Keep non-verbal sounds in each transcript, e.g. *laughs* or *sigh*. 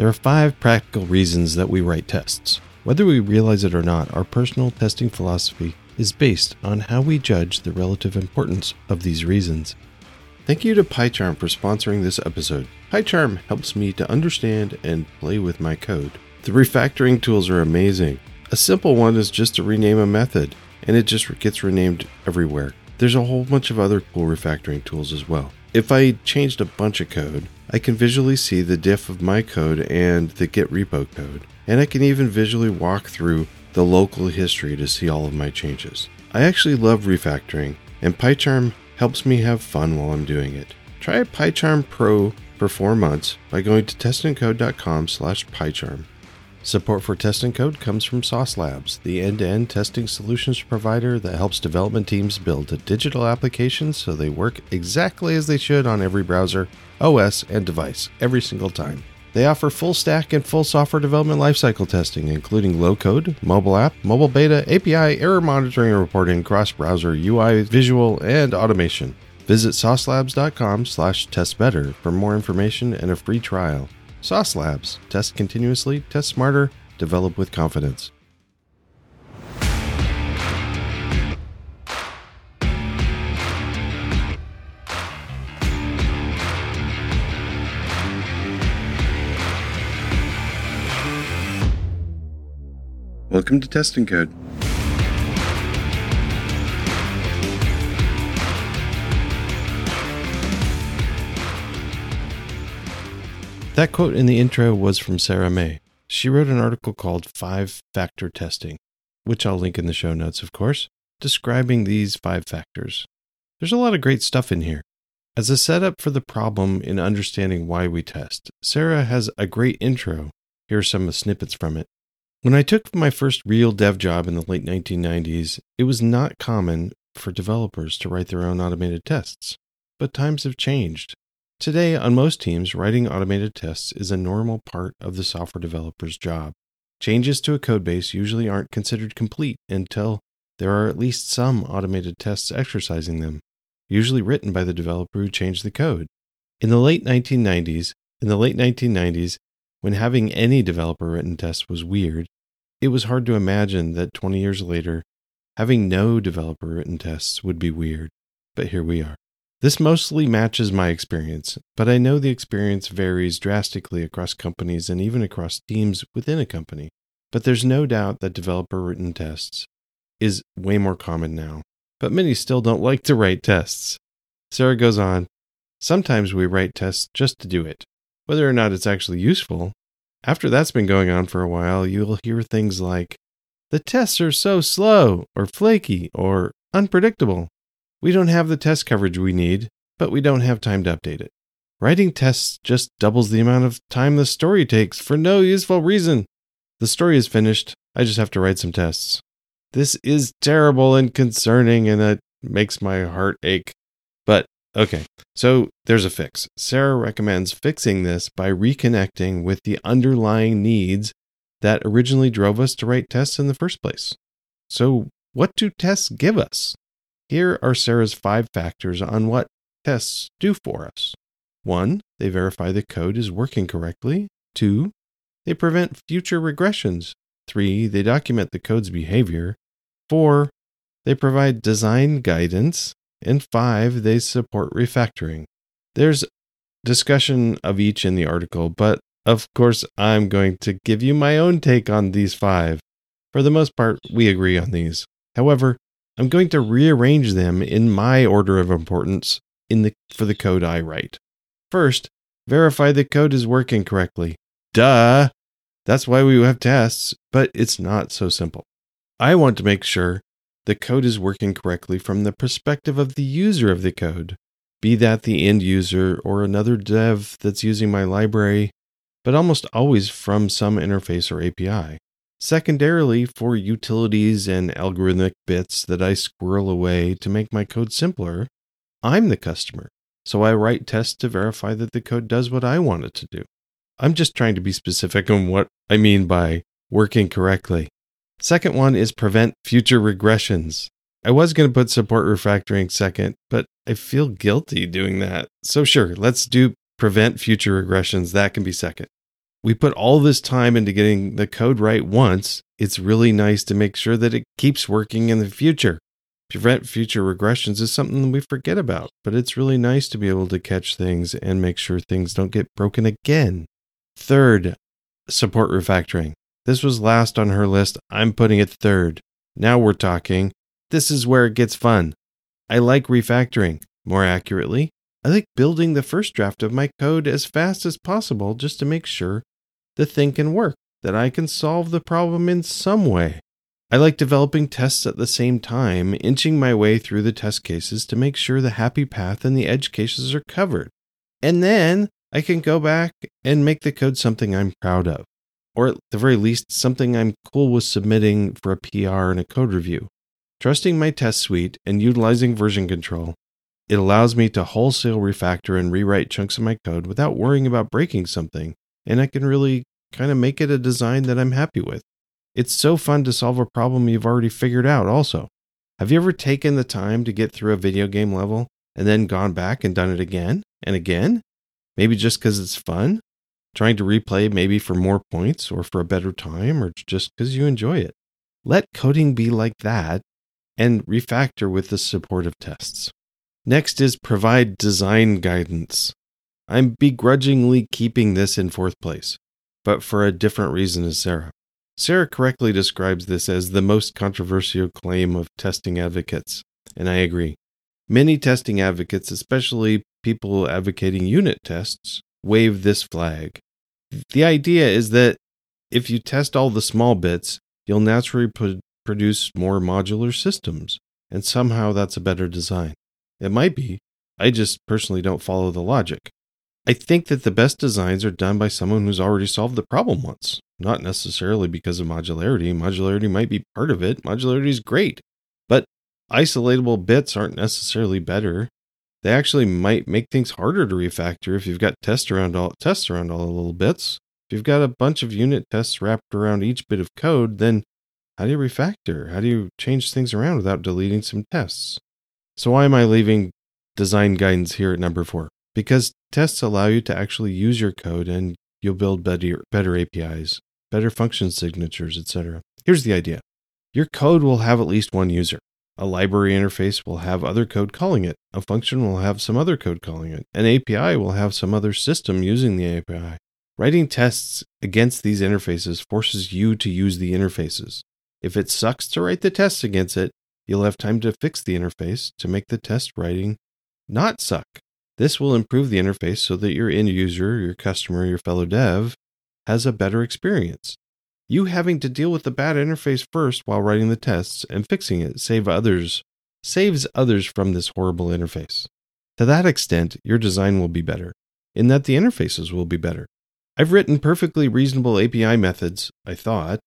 There are five practical reasons that we write tests. Whether we realize it or not, our personal testing philosophy is based on how we judge the relative importance of these reasons. Thank you to PyCharm for sponsoring this episode. PyCharm helps me to understand and play with my code. The refactoring tools are amazing. A simple one is just to rename a method, and it just gets renamed everywhere. There's a whole bunch of other cool refactoring tools as well. If I changed a bunch of code, I can visually see the diff of my code and the git repo code, and I can even visually walk through the local history to see all of my changes. I actually love refactoring, and PyCharm helps me have fun while I'm doing it. Try PyCharm Pro for four months by going to testandcode.com slash PyCharm. Support for Test and Code comes from Sauce Labs, the end-to-end testing solutions provider that helps development teams build digital applications so they work exactly as they should on every browser, OS, and device every single time. They offer full stack and full software development lifecycle testing, including low code, mobile app, mobile beta, API, error monitoring and reporting, cross browser, UI, visual, and automation. Visit saucelabs.com slash testbetter for more information and a free trial. Sauce Labs. Test continuously, test smarter, develop with confidence. Welcome to Test and Code. That quote in the intro was from Sarah Mei. She wrote an article called Five Factor Testing, which I'll link in the show notes, of course, describing these five factors. There's a lot of great stuff in here. As a setup for the problem in understanding why we test, Sarah has a great intro. Here are some snippets from it. When I took my first real dev job in the late 1990s, it was not common for developers to write their own automated tests. But times have changed. Today, on most teams, writing automated tests is a normal part of the software developer's job. Changes to a codebase usually aren't considered complete until there are at least some automated tests exercising them, usually written by the developer who changed the code. In the late 1990s, in the late 1990s, when having any developer written tests was weird, it was hard to imagine that 20 years later, having no developer written tests would be weird. But here we are. This mostly matches my experience, but I know the experience varies drastically across companies and even across teams within a company. But there's no doubt that developer written tests is way more common now. But many still don't like to write tests. Sarah goes on Sometimes we write tests just to do it, whether or not it's actually useful. After that's been going on for a while, you'll hear things like, the tests are so slow, or flaky, or unpredictable. We don't have the test coverage we need, but we don't have time to update it. Writing tests just doubles the amount of time the story takes for no useful reason. The story is finished. I just have to write some tests. This is terrible and concerning, and it makes my heart ache. But okay, so there's a fix. Sarah recommends fixing this by reconnecting with the underlying needs that originally drove us to write tests in the first place. So, what do tests give us? Here are Sarah's five factors on what tests do for us. One, they verify the code is working correctly. Two, they prevent future regressions. Three, they document the code's behavior. Four, they provide design guidance. And five, they support refactoring. There's discussion of each in the article, but of course, I'm going to give you my own take on these five. For the most part, we agree on these. However, I'm going to rearrange them in my order of importance in the, for the code I write. First, verify the code is working correctly. Duh! That's why we have tests, but it's not so simple. I want to make sure the code is working correctly from the perspective of the user of the code, be that the end user or another dev that's using my library, but almost always from some interface or API. Secondarily, for utilities and algorithmic bits that I squirrel away to make my code simpler, I'm the customer. So I write tests to verify that the code does what I want it to do. I'm just trying to be specific on what I mean by working correctly. Second one is prevent future regressions. I was going to put support refactoring second, but I feel guilty doing that. So, sure, let's do prevent future regressions. That can be second. We put all this time into getting the code right once, it's really nice to make sure that it keeps working in the future. Prevent future regressions is something we forget about, but it's really nice to be able to catch things and make sure things don't get broken again. Third, support refactoring. This was last on her list. I'm putting it third. Now we're talking. This is where it gets fun. I like refactoring. More accurately, I like building the first draft of my code as fast as possible just to make sure the thing can work, that I can solve the problem in some way. I like developing tests at the same time, inching my way through the test cases to make sure the happy path and the edge cases are covered. And then I can go back and make the code something I'm proud of, or at the very least, something I'm cool with submitting for a PR and a code review. Trusting my test suite and utilizing version control, it allows me to wholesale refactor and rewrite chunks of my code without worrying about breaking something, and I can really kind of make it a design that I'm happy with. It's so fun to solve a problem you've already figured out, also. Have you ever taken the time to get through a video game level and then gone back and done it again and again? Maybe just because it's fun? Trying to replay maybe for more points or for a better time or just because you enjoy it. Let coding be like that and refactor with the support of tests. Next is provide design guidance. I'm begrudgingly keeping this in fourth place, but for a different reason as Sarah. Sarah correctly describes this as the most controversial claim of testing advocates, and I agree. Many testing advocates, especially people advocating unit tests, wave this flag. The idea is that if you test all the small bits, you'll naturally pro- produce more modular systems, and somehow that's a better design. It might be. I just personally don't follow the logic. I think that the best designs are done by someone who's already solved the problem once, not necessarily because of modularity. Modularity might be part of it. Modularity is great, but isolatable bits aren't necessarily better. They actually might make things harder to refactor if you've got tests around all tests around all the little bits. If you've got a bunch of unit tests wrapped around each bit of code, then how do you refactor? How do you change things around without deleting some tests? So why am I leaving design guidance here at number four? Because tests allow you to actually use your code and you'll build better, better APIs, better function signatures, etc. Here's the idea. Your code will have at least one user. A library interface will have other code calling it. A function will have some other code calling it. An API will have some other system using the API. Writing tests against these interfaces forces you to use the interfaces. If it sucks to write the tests against it, You'll have time to fix the interface to make the test writing not suck. This will improve the interface so that your end user, your customer, your fellow dev has a better experience. You having to deal with the bad interface first while writing the tests and fixing it save others saves others from this horrible interface. To that extent, your design will be better, in that the interfaces will be better. I've written perfectly reasonable API methods, I thought,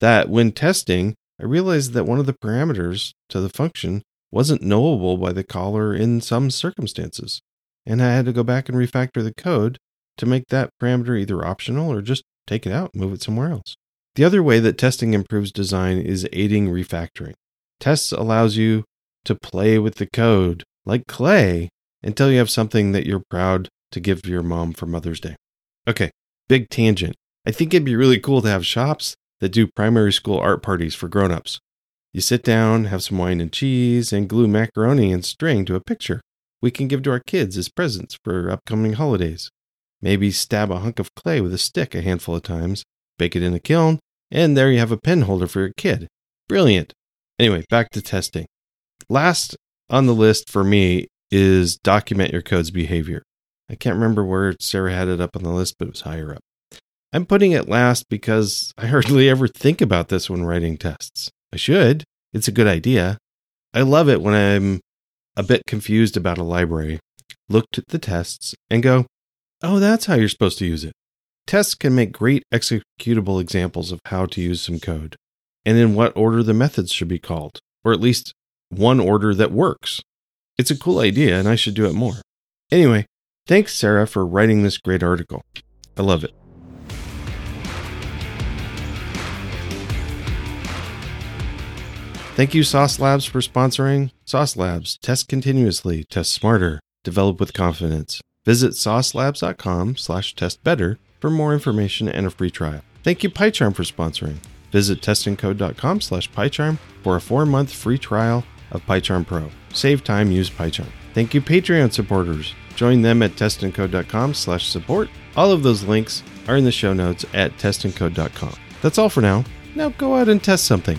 that when testing, I realized that one of the parameters to the function wasn't knowable by the caller in some circumstances, and I had to go back and refactor the code to make that parameter either optional or just take it out and move it somewhere else. The other way that testing improves design is aiding refactoring. Tests allows you to play with the code like clay until you have something that you're proud to give your mom for Mother's Day. Okay, big tangent. I think it'd be really cool to have shops that do primary school art parties for grown-ups. You sit down, have some wine and cheese, and glue macaroni and string to a picture we can give to our kids as presents for upcoming holidays. Maybe stab a hunk of clay with a stick a handful of times, bake it in a kiln, and there you have a pen holder for your kid. Brilliant. Anyway, back to testing. Last on the list for me is document your code's behavior. I can't remember where Sarah had it up on the list, but it was higher up. I'm putting it last because *laughs* I hardly ever think about this when writing tests. I should. It's a good idea. I love it when I'm a bit confused about a library, look at the tests, and go, oh, that's how you're supposed to use it. Tests can make great executable examples of how to use some code and in what order the methods should be called, or at least one order that works. It's a cool idea, and I should do it more. Anyway, thanks, Sarah, for writing this great article. I love it. Thank you, Sauce Labs, for sponsoring. Sauce Labs, test continuously, test smarter, develop with confidence. Visit saucelabs.com slash test better for more information and a free trial. Thank you, PyCharm, for sponsoring. Visit testandcode.com slash PyCharm for a four-month free trial of PyCharm Pro. Save time, use PyCharm. Thank you, Patreon supporters. Join them at testandcode.com slash support. All of those links are in the show notes at testandcode.com. That's all for now. Now go out and test something.